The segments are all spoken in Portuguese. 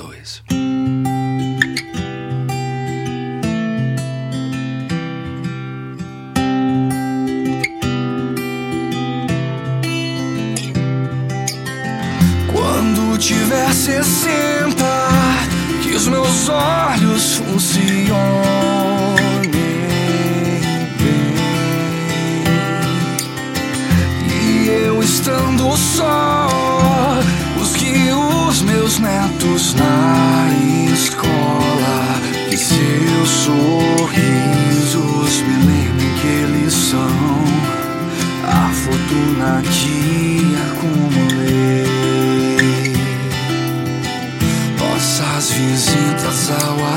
dois. Quando tiver sessenta, que os meus olhos funcionem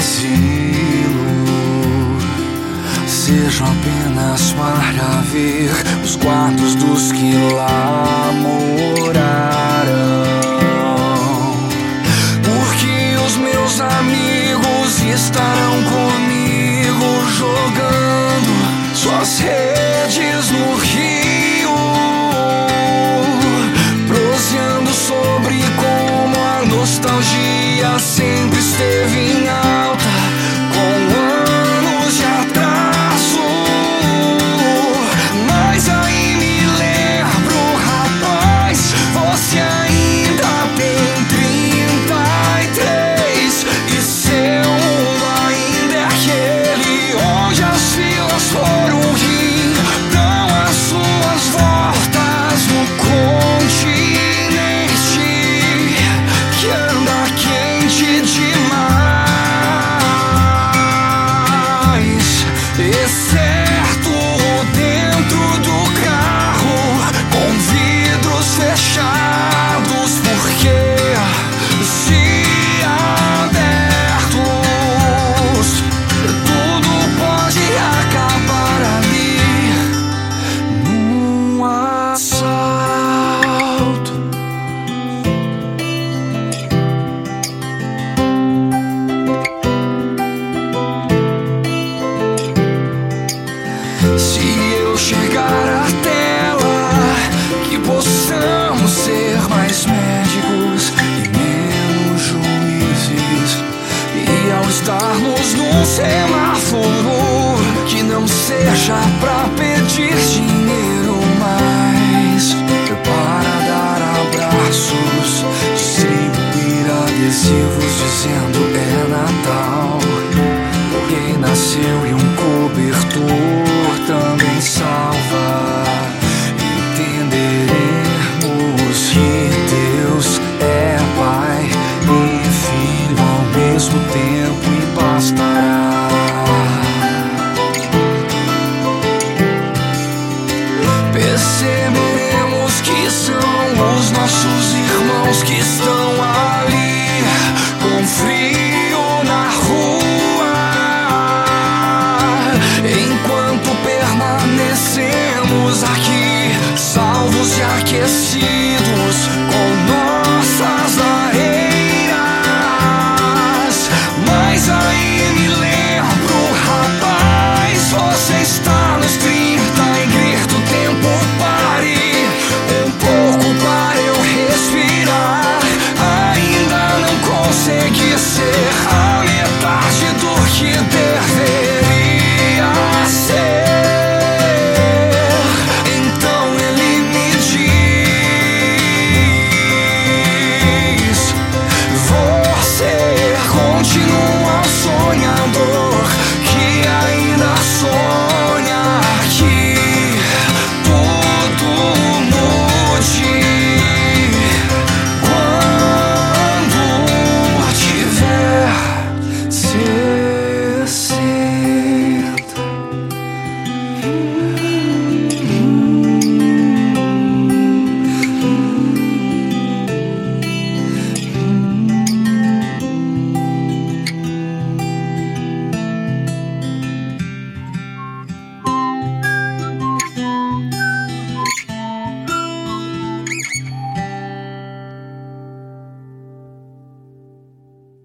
asilo sejam apenas para ver os quartos dos que lá moraram. Porque os meus amigos estarão. ao estarmos num semáforo que não seja pra pedir dinheiro mais para dar abraços, distribuir adesivos dizendo é Natal. Alguém nasceu e um cobertor. braços já aquecidos com continua.